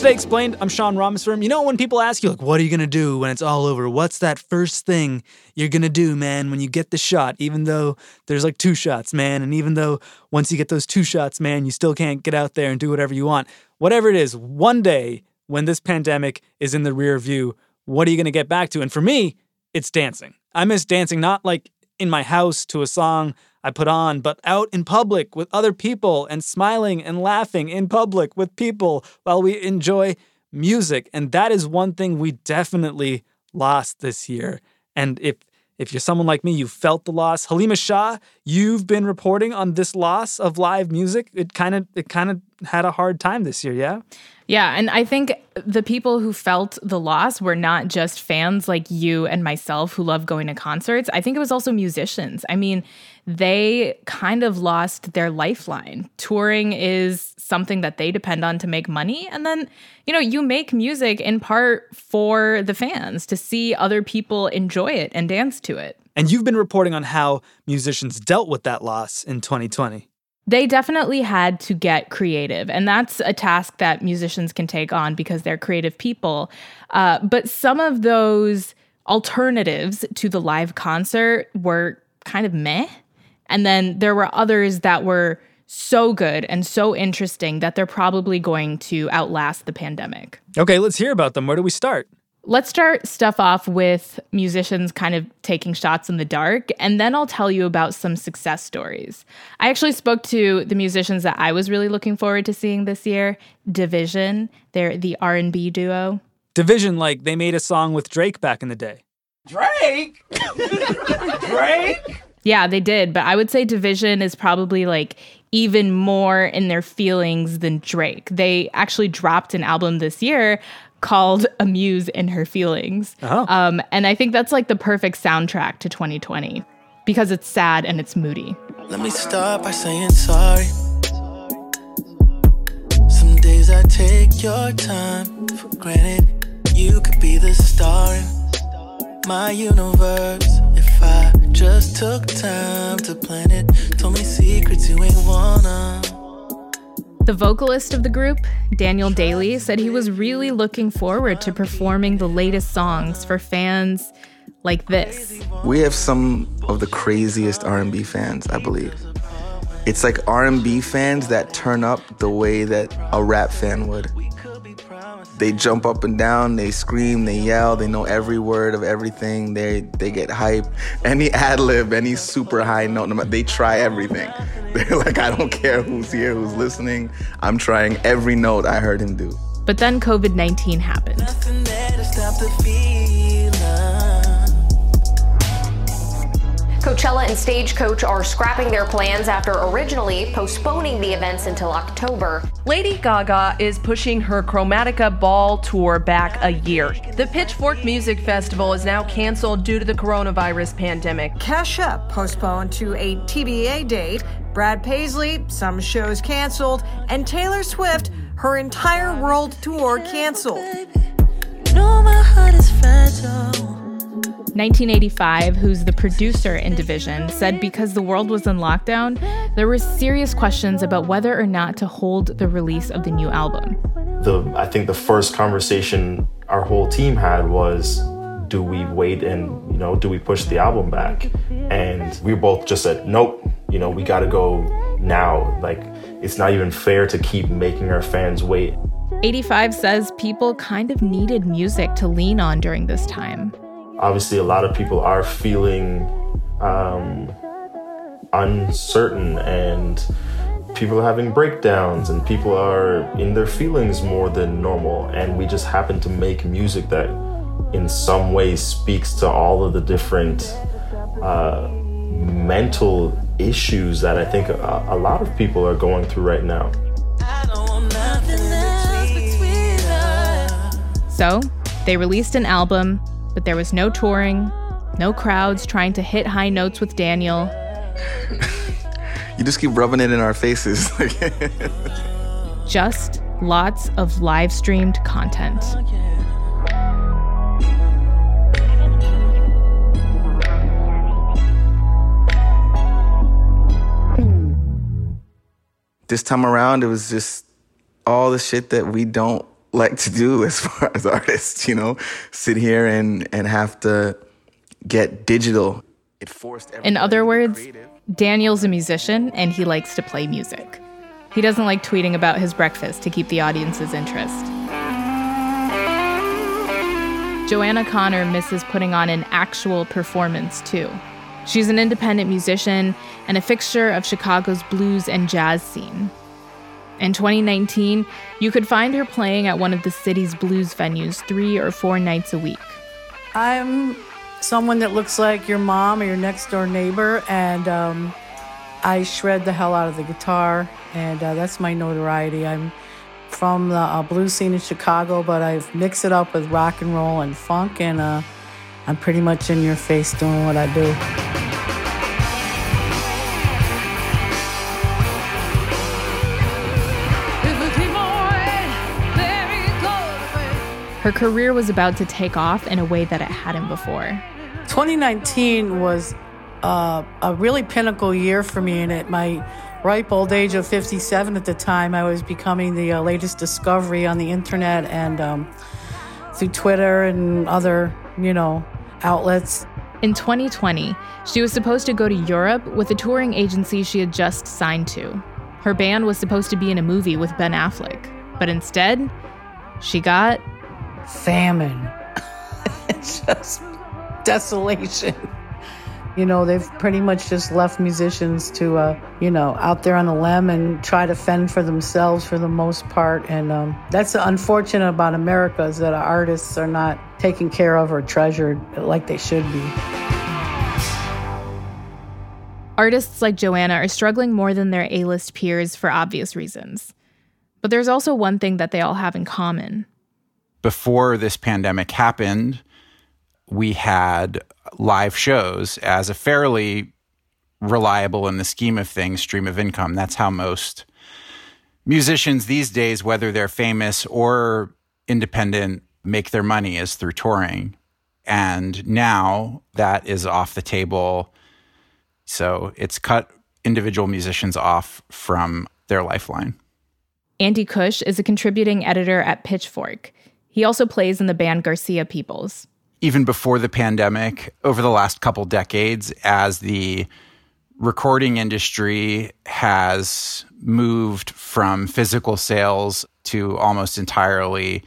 Today Explained. I'm Sean Rameswaram. You know, when people ask you, like, what are you to do when it's all over? What's that first thing you're to do, man, when you get the shot? Even though there's like two shots, man. And even though once you get those two shots, man, you still can't get out there and do whatever you want. Whatever it is, one day when this pandemic is in the rear view, what are you to get back to? And for me, it's dancing. I miss dancing, not like in my house to a song I put on, but out in public with other people and smiling and laughing in public with people while we enjoy music. And that is one thing we definitely lost this year. And if if you're someone like me, you felt the loss. Halima Shah, you've been reporting on this loss of live music. It kind of it kind of had a hard time this year, yeah? Yeah, and I think the people who felt the loss were not just fans like you and myself who love going to concerts. I think it was also musicians. I mean, they kind of lost their lifeline. Touring is something that they depend on to make money. And then, you know, you make music in part for the fans to see other people enjoy it and dance to it. And you've been reporting on how musicians dealt with that loss in 2020. They definitely had to get creative, and that's a task that musicians can take on because they're creative people. Uh, but some of those alternatives to the live concert were kind of meh. And then there were others that were so good and so interesting that they're probably going to outlast the pandemic. Okay, let's hear about them. Where do we start? Let's start stuff off with musicians kind of taking shots in the dark and then I'll tell you about some success stories. I actually spoke to the musicians that I was really looking forward to seeing this year, dvsn. They're the R&B duo. dvsn like they made a song with Drake back in the day. Drake? Drake? Yeah, they did, but I would say dvsn is probably like even more in their feelings than Drake. They actually dropped an album this year called A Muse in Her Feelings. Oh. Um, and I think that's like the perfect soundtrack to 2020 because it's sad and it's moody. Let me start by saying sorry. Some days I take your time for granted. You could be the star in my universe if I just took time to plan it. Told me secrets you ain't wanna. The vocalist of the group, Daniel Daley, said he was really looking forward to performing the latest songs for fans like this. We have some of the craziest R&B fans, I believe. It's like R&B fans that turn up the way that a rap fan would. They jump up and down, they scream, they yell, they know every word of everything. They they get hype. Any ad lib, any super high note, they try everything. They're like, I don't care who's here, who's listening. I'm trying every note I heard him do. But then COVID 19 happened. Coachella and Stagecoach are scrapping their plans after originally postponing the events until October. Lady Gaga is pushing her Chromatica Ball tour back a year. The Pitchfork Music Festival is now canceled due to the coronavirus pandemic. Kesha postponed to a TBA date. Brad Paisley, some shows canceled. And Taylor Swift, her entire world tour canceled. No, Nineteen85, who's the producer in dvsn, said because the world was in lockdown, there were serious questions about whether or not to hold the release of the new album. The I think the first conversation our whole team had was do we wait and you know do we push the album back? And we both just said nope you know we got to go now. Like it's not even fair to keep making our fans wait. 85 says people kind of needed music to lean on during this time obviously a lot of people are feeling um, uncertain and people are having breakdowns and people are in their feelings more than normal. And we just happen to make music that, in some ways, speaks to all of the different uh, mental issues that I think a, a lot of people are going through right now. So, they released an album, but there was no touring, no crowds trying to hit high notes with Daniel. you just keep rubbing it in our faces. just lots of live streamed content. This time around, it was just all the shit that we don't like to do as far as artists, you know, sit here and, and have to get digital. It forced In other words, Daniel's a musician and he likes to play music. He doesn't like tweeting about his breakfast to keep the audience's interest. Joanna Connor misses putting on an actual performance, too. She's an independent musician and a fixture of Chicago's blues and jazz scene. In 2019, you could find her playing at one of the city's blues venues three or four nights a week. I'm someone that looks like your mom or your next door neighbor, and um, I shred the hell out of the guitar, and uh, that's my notoriety. I'm from the uh, blues scene in Chicago, but I've mixed it up with rock and roll and funk, and uh, I'm pretty much in your face doing what I do. Her career was about to take off in a way that it hadn't before. 2019 was uh, a really pinnacle year for me, and at my ripe old age of 57 at the time, I was becoming the uh, latest discovery on the internet and um, through Twitter and other, you know, outlets. In 2020, she was supposed to go to Europe with a touring agency she had just signed to. Her band was supposed to be in a movie with Ben Affleck, but instead, she got famine. it's just desolation. You know, they've pretty much just left musicians to, uh, you know, out there on the limb and try to fend for themselves for the most part. And um, that's unfortunate about America is that artists are not taken care of or treasured like they should be. Artists like Joanna are struggling more than their A list peers for obvious reasons. But there's also one thing that they all have in common before this pandemic happened, we had live shows as a fairly reliable in the scheme of things stream of income. That's how most musicians these days, whether they're famous or independent, make their money is through touring. And now that is off the table. So it's cut individual musicians off from their lifeline. Andy Cush is a contributing editor at Pitchfork. He also plays in the band Garcia Peoples. Even before the pandemic, over the last couple decades, as the recording industry has moved from physical sales to almost entirely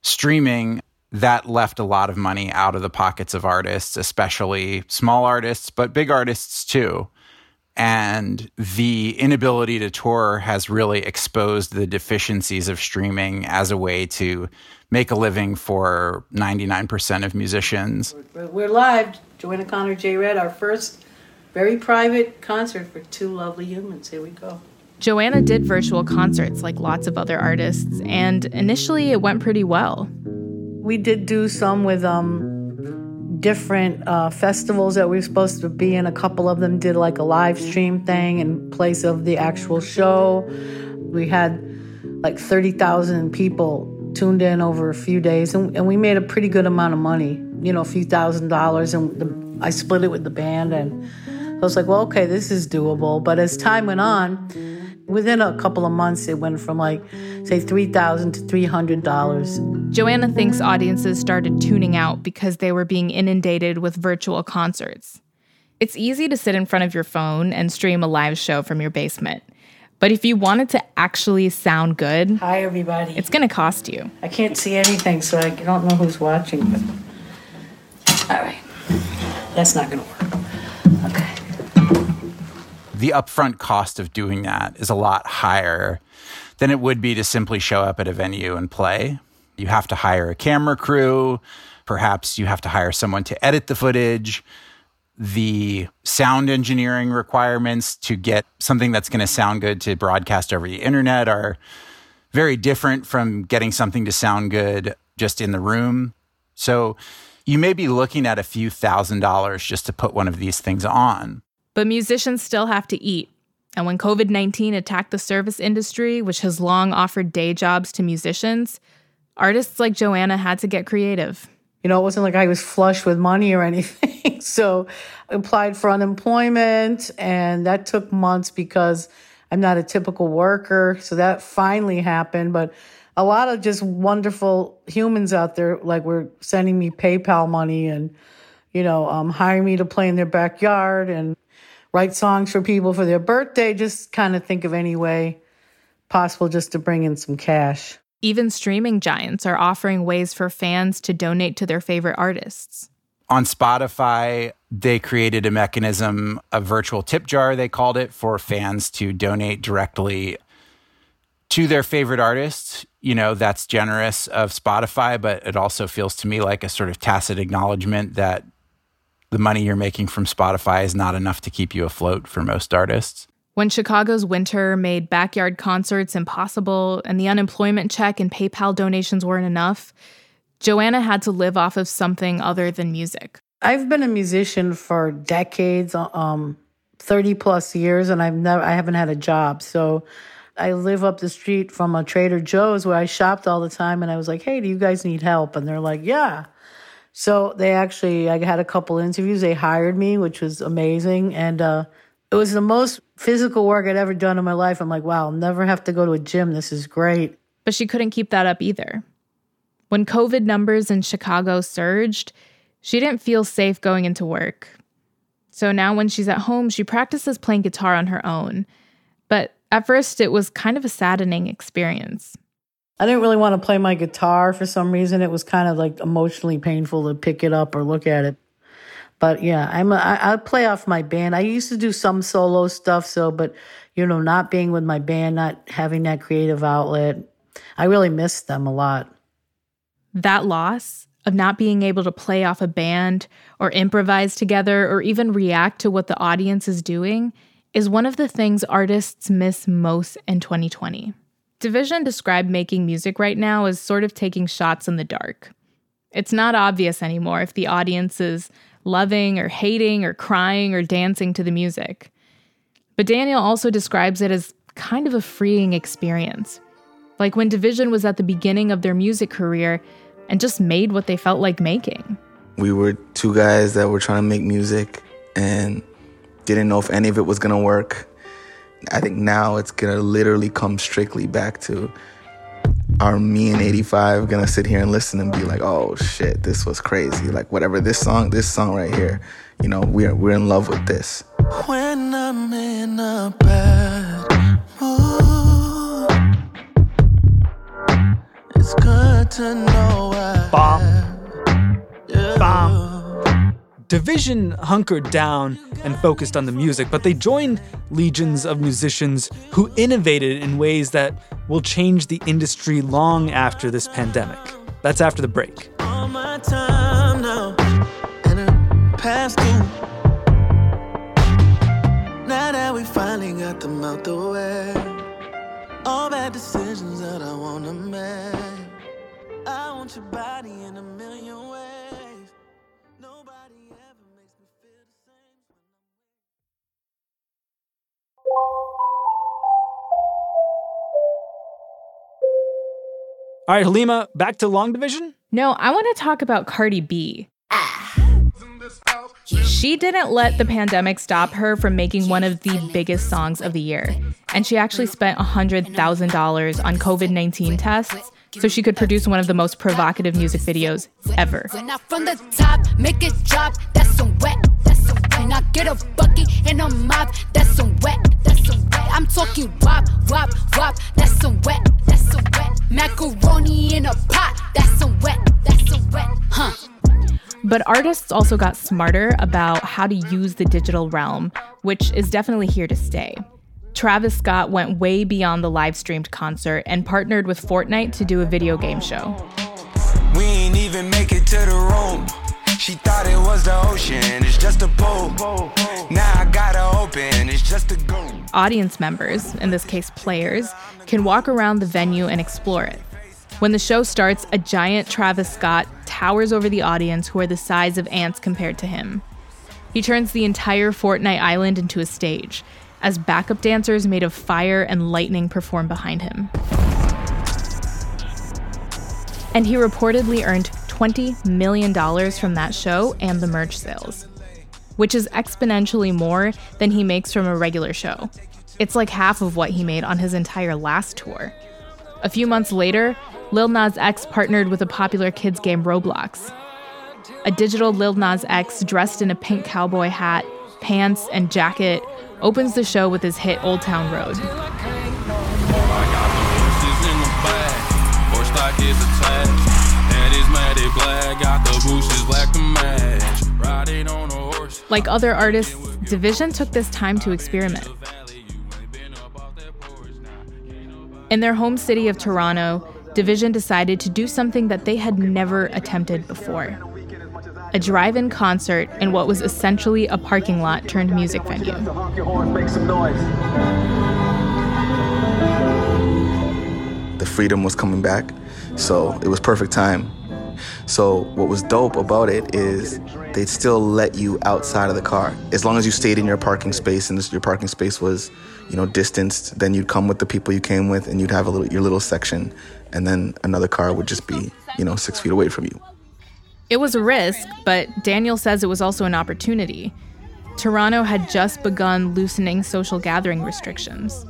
streaming, that left a lot of money out of the pockets of artists, especially small artists, but big artists too. And the inability to tour has really exposed the deficiencies of streaming as a way to make a living for 99% of musicians. We're live. Joanna Connor, J Red, our first very private concert for two lovely humans. Here we go. Joanna did virtual concerts like lots of other artists, and initially it went pretty well. We did do some with um, different uh, festivals that we were supposed to be in. A couple of them did like a live stream thing in place of the actual show. We had like 30,000 people tuned in over a few days, and, and we made a pretty good amount of money. You know, a few thousand dollars, and the, I split it with the band, and I was like, well, okay, this is doable. But as time went on, within a couple of months, it went from like, say, 3,000 to three hundred dollars. Joanna thinks audiences started tuning out because they were being inundated with virtual concerts. It's easy to sit in front of your phone and stream a live show from your basement. But if you want it to actually sound good, hi everybody. It's going to cost you. I can't see anything, so I don't know who's watching. But all right, that's not going to work. Okay. The upfront cost of doing that is a lot higher than it would be to simply show up at a venue and play. You have to hire a camera crew. Perhaps you have to hire someone to edit the footage. The sound engineering requirements to get something that's going to sound good to broadcast over the internet are very different from getting something to sound good just in the room. So you may be looking at a few thousand dollars just to put one of these things on. But musicians still have to eat. And when COVID 19 attacked the service industry, which has long offered day jobs to musicians, artists like Joanna had to get creative. You know, it wasn't like I was flush with money or anything. so I applied for unemployment, and that took months because I'm not a typical worker. So that finally happened. But a lot of just wonderful humans out there, like, were sending me PayPal money and, you know, um, hiring me to play in their backyard and write songs for people for their birthday, just kind of think of any way possible just to bring in some cash. Even streaming giants are offering ways for fans to donate to their favorite artists. On Spotify, they created a mechanism, a virtual tip jar, they called it, for fans to donate directly to their favorite artists. You know, that's generous of Spotify, but it also feels to me like a sort of tacit acknowledgement that the money you're making from Spotify is not enough to keep you afloat for most artists. When Chicago's winter made backyard concerts impossible and the unemployment check and PayPal donations weren't enough, Joanna had to live off of something other than music. I've been a musician for decades, um, 30 plus years, and I've never, I haven't had a job. So I live up the street from a Trader Joe's where I shopped all the time, and I was like, "Hey, do you guys need help?" And they're like, "Yeah." So they actually, I had a couple interviews. They hired me, which was amazing. And uh, it was the most physical work I'd ever done in my life. I'm like, wow, I'll never have to go to a gym. This is great. But she couldn't keep that up either. When COVID numbers in Chicago surged, she didn't feel safe going into work. So now when she's at home, she practices playing guitar on her own. But at first, it was kind of a saddening experience. I didn't really want to play my guitar for some reason. It was kind of like emotionally painful to pick it up or look at it. But yeah, I'm a, I, I play off my band. I used to do some solo stuff, so but you know, not being with my band, not having that creative outlet, I really miss them a lot. That loss of not being able to play off a band or improvise together or even react to what the audience is doing is one of the things artists miss most in 2020. Division described making music right now as sort of taking shots in the dark. It's not obvious anymore if the audience is loving or hating or crying or dancing to the music. But Daniel also describes it as kind of a freeing experience. Like when dvsn was at the beginning of their music career and just made what they felt like making. We were two guys that were trying to make music and didn't know if any of it was going to work. I think now it's gonna literally come strictly back to are me and 85 gonna sit here and listen and be like, oh shit, this was crazy. Like whatever this song, this song right here, you know, we're we're in love with this. When I'm in a bad mood, it's good to know I Bomb. Bomb. Division hunkered down and focused on the music, but they joined legions of musicians who innovated in ways that will change the industry long after this pandemic. That's after the break. Now that we finally got them out the way, all bad decisions All right, Halima, back to Long Division? No, I want to talk about Cardi B. She didn't let the pandemic stop her from making one of the biggest songs of the year. And she actually spent $100,000 on COVID 19 tests so she could produce one of the most provocative music videos ever. When I from the top, make it drop, that's some wet, I'm talking wop, wop, wop, that's some wet, that's some wet. Macaroni in a pot, that's some wet, that's some wet, huh? But artists also got smarter about how to use the digital realm, which is definitely here to stay. Travis Scott went way beyond the live streamed concert and partnered with Fortnite to do a video game show. We ain't even make it to the room. She thought it was the ocean, it's just a pool. Now I gotta open, it's just a go. Audience members, in this case players, can walk around the venue and explore it. When the show starts, a giant Travis Scott towers over the audience who are the size of ants compared to him. He turns the entire Fortnite island into a stage as backup dancers made of fire and lightning perform behind him. And he reportedly earned $20 million from that show and the merch sales, which is exponentially more than he makes from a regular show. It's like half of what he made on his entire last tour. A few months later, Lil Nas X partnered with a popular kids game Roblox. A digital Lil Nas X dressed in a pink cowboy hat, pants, and jacket opens the show with his hit Old Town Road. Like other artists, dvsn took this time to experiment. In their home city of Toronto, dvsn decided to do something that they had never attempted before a drive in concert in what was essentially a parking lot turned music venue. The freedom was coming back, so it was perfect time. So, what was dope about it is they'd still let you outside of the car. As long as you stayed in your parking space and this, your parking space was, you know, distanced, then you'd come with the people you came with and you'd have a little, your little section and then another car would just be, you know, six feet away from you. It was a risk, but Daniel says it was also an opportunity. Toronto had just begun loosening social gathering restrictions.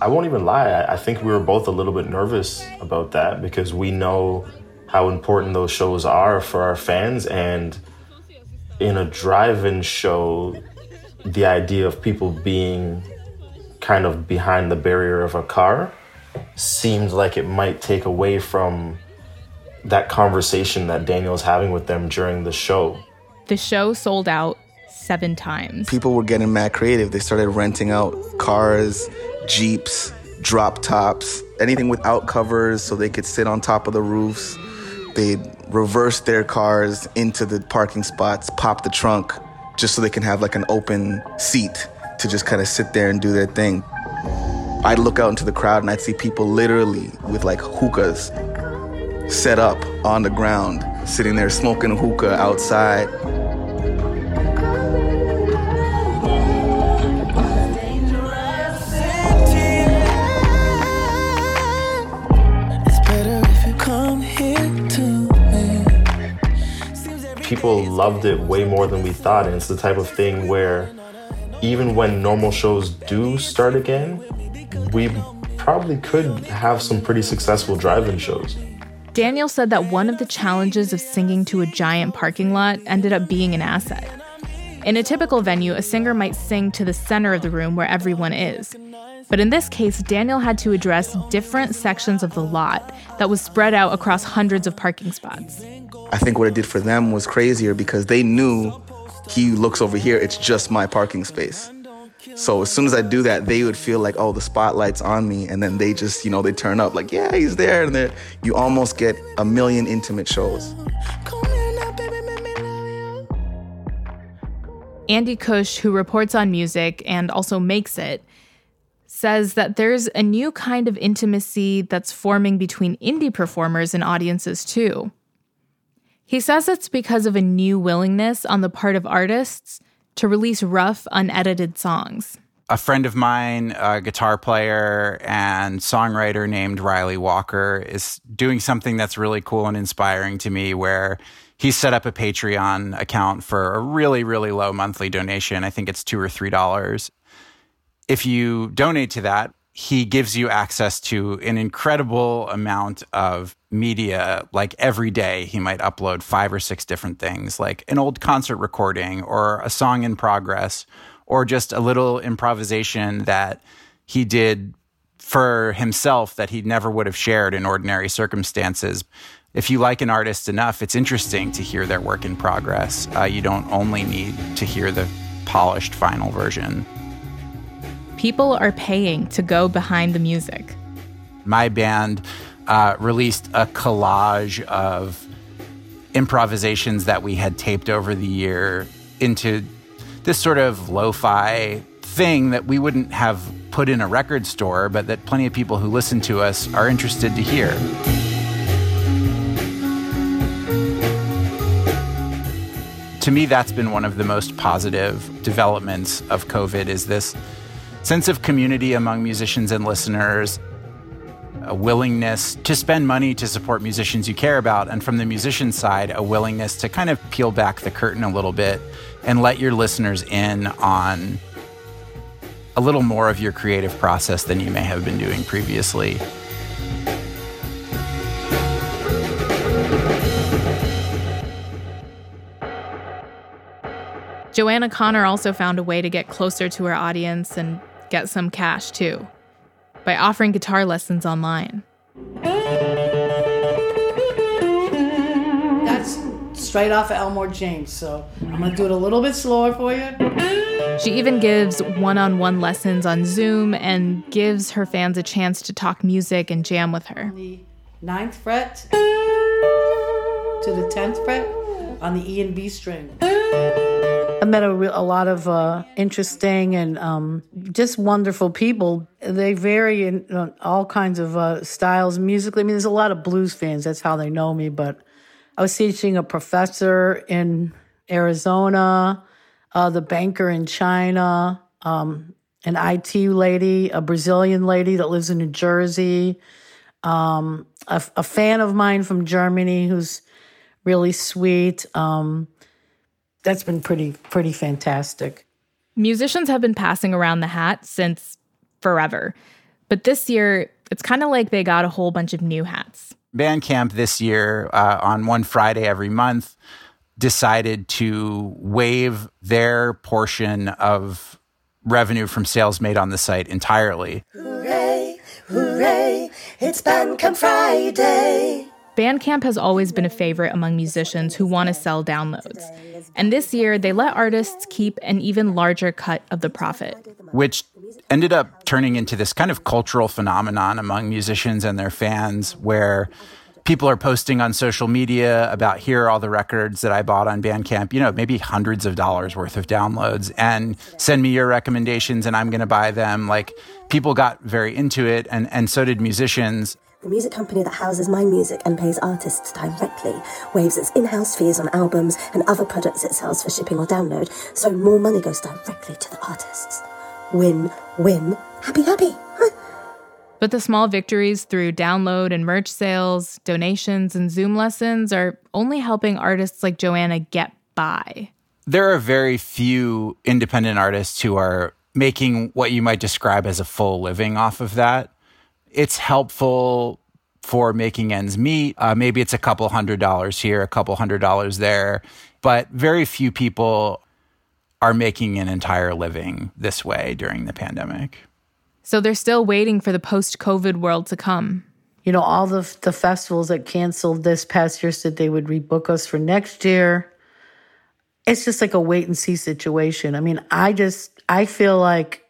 I won't even lie, I think we were both a little bit nervous about that because we know how important those shows are for our fans. And in a drive in show, the idea of people being kind of behind the barrier of a car seemed like it might take away from that conversation that Daniel's having with them during the show. The show sold out seven times. People were getting mad creative. They started renting out cars, jeeps, drop tops, anything without covers so they could sit on top of the roofs. They'd reverse their cars into the parking spots, pop the trunk, just so they can have like an open seat to just kind of sit there and do their thing. I'd look out into the crowd and I'd see people literally with like hookahs set up on the ground, sitting there smoking hookah outside. People loved it way more than we thought, and it's the type of thing where even when normal shows do start again, we probably could have some pretty successful drive-in shows. Daniel said that one of the challenges of singing to a giant parking lot ended up being an asset. In a typical venue, a singer might sing to the center of the room where everyone is. But in this case, Daniel had to address different sections of the lot that was spread out across hundreds of parking spots. I think what it did for them was crazier because they knew he looks over here, it's just my parking space. So as soon as I do that, they would feel like, oh, the spotlight's on me, and then they just, you know, they turn up like, yeah, he's there, and then you almost get a million intimate shows. Andy Cush, who reports on music and also makes it, says that there's a new kind of intimacy that's forming between indie performers and audiences too. He says it's because of a new willingness on the part of artists to release rough, unedited songs. A friend of mine, a guitar player and songwriter named Ryley Walker, is doing something that's really cool and inspiring to me where he set up a Patreon account for a really, really low monthly donation. I think it's two or three dollars. If you donate to that, he gives you access to an incredible amount of media like every day he might upload five or six different things like an old concert recording or a song in progress or just a little improvisation that he did for himself that he never would have shared in ordinary circumstances if you like an artist enough, it's interesting to hear their work in progress. Uh, you don't only need to hear the polished final version. People are paying to go behind the music. My band uh, released a collage of improvisations that we had taped over the year into this sort of lo fi thing that we wouldn't have put in a record store, but that plenty of people who listen to us are interested to hear. To me, that's been one of the most positive developments of COVID is this sense of community among musicians and listeners, a willingness to spend money to support musicians you care about, and from the musician side, a willingness to kind of peel back the curtain a little bit and let your listeners in on a little more of your creative process than you may have been doing previously. Joanna Connor also found a way to get closer to her audience and get some cash too by offering guitar lessons online. That's straight off of Elmore James, so I'm gonna do it a little bit slower for you. She even gives one on one lessons on Zoom and gives her fans a chance to talk music and jam with her. Ninth fret to the tenth fret on the E and B string. I met a, a lot of uh, interesting and um, just wonderful people. They vary in uh, all kinds of uh, styles musically. I mean, there's a lot of blues fans. That's how they know me. But I was teaching a professor in Arizona, uh, the banker in China, um, an IT lady, a Brazilian lady that lives in New Jersey, um, a, a, fan of mine from Germany who's really sweet. Um, that's been pretty pretty fantastic. Musicians have been passing around the hat since forever. But this year, it's kind of like they got a whole bunch of new hats. Bandcamp this year, uh, on one Friday every month, decided to waive their portion of revenue from sales made on the site entirely. Hooray, hooray, it's Bandcamp Friday. Bandcamp has always been a favorite among musicians who want to sell downloads. And this year, they let artists keep an even larger cut of the profit. Which ended up turning into this kind of cultural phenomenon among musicians and their fans where people are posting on social media about here are all the records that I bought on Bandcamp, you know, maybe hundreds of dollars worth of downloads and send me your recommendations and I'm going to buy them. Like people got very into it and and so did musicians. The music company that houses my music and pays artists directly waives its in house fees on albums and other products it sells for shipping or download, so more money goes directly to the artists. Win, win, happy, happy. But the small victories through download and merch sales, donations, and Zoom lessons are only helping artists like Joanna get by. There are very few independent artists who are making what you might describe as a full living off of that it's helpful for making ends meet. Uh, maybe it's a couple hundred dollars here, a couple hundred dollars there, but very few people are making an entire living this way during the pandemic. So they're still waiting for the post COVID world to come. You know, all the, the festivals that canceled this past year said they would rebook us for next year. It's just like a wait and see situation. I mean, I just, I feel like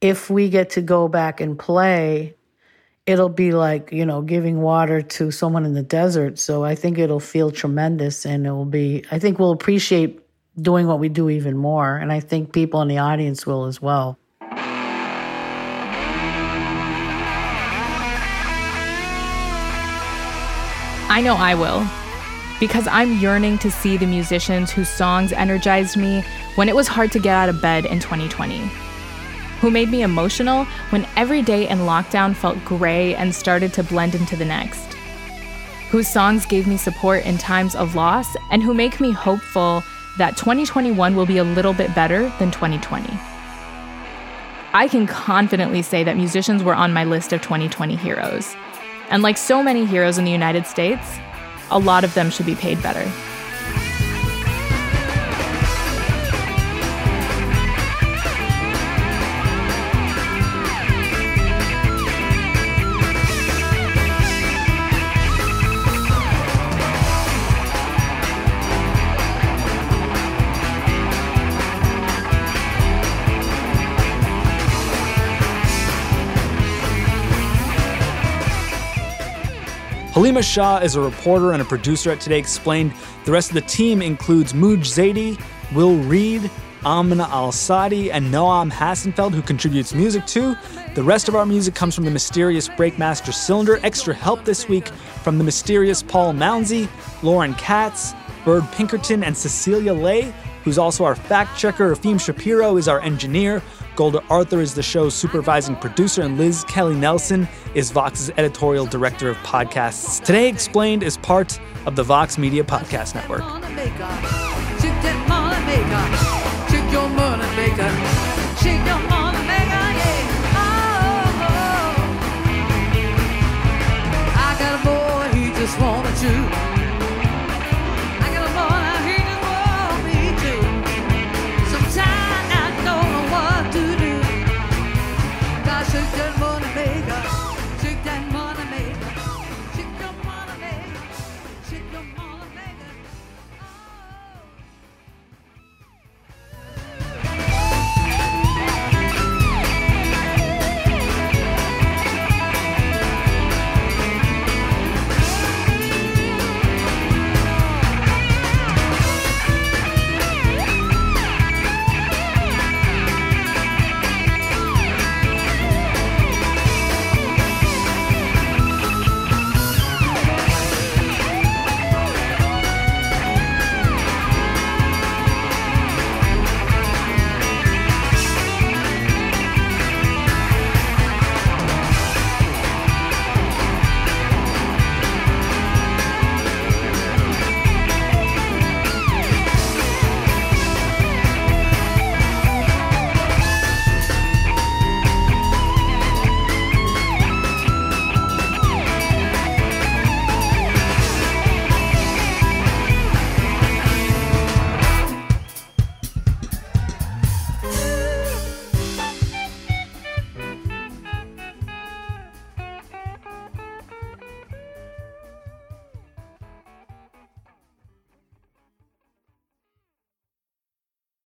if we get to go back and play, it'll be like you know giving water to someone in the desert. So i think it'll feel tremendous and it will be i think we'll appreciate doing what we do even more. And i think people in the audience will as well. I know i will because i'm yearning to see the musicians whose songs energized me when it was hard to get out of bed in 2020 who made me emotional when every day in lockdown felt gray and started to blend into the next, whose songs gave me support in times of loss, and who make me hopeful that 2021 will be a little bit better than 2020. I can confidently say that musicians were on my list of 2020 heroes. And like so many heroes in the United States, a lot of them should be paid better. Halima Shah is a reporter and a producer at Today Explained. The rest of the team includes Mooj Zadie, Will Reed, Amna Al Sadi, and Noam Hassenfeld, who contributes music too. The rest of our music comes from the mysterious Breakmaster Cylinder. Extra help this week from the mysterious Paul Mounsey, Lauren Katz, Bird Pinkerton, and Cecilia Lay, who's also our fact checker. Efim Shapiro is our engineer. Golda Arthur is the show's supervising producer, and Liz Kelly Nelson is Vox's editorial director of podcasts. Today Explained is part of the Vox Media Podcast Network. Shake your money